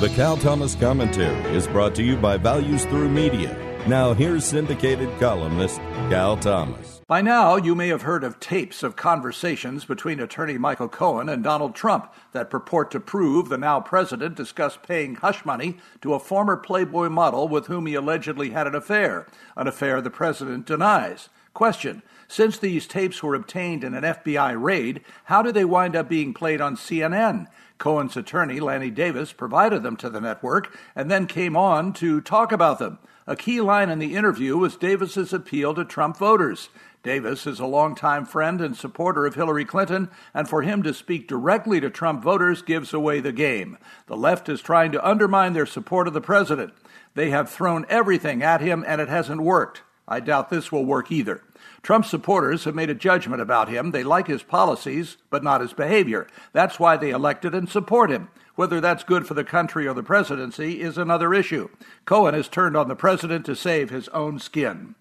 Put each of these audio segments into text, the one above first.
The Cal Thomas Commentary is brought to you by Values Through Media. Now, here's syndicated columnist Cal Thomas. By now, you may have heard of tapes of conversations between attorney Michael Cohen and Donald Trump that purport to prove the now president discussed paying hush money to a former Playboy model with whom he allegedly had an affair, an affair the president denies. Question Since these tapes were obtained in an FBI raid, how did they wind up being played on CNN? Cohen's attorney, Lanny Davis, provided them to the network and then came on to talk about them. A key line in the interview was Davis's appeal to Trump voters. Davis is a longtime friend and supporter of Hillary Clinton, and for him to speak directly to Trump voters gives away the game. The left is trying to undermine their support of the president. They have thrown everything at him, and it hasn't worked. I doubt this will work either. Trump supporters have made a judgment about him. They like his policies, but not his behavior. That's why they elected and support him. Whether that's good for the country or the presidency is another issue. Cohen has turned on the president to save his own skin.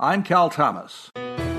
I'm Cal Thomas.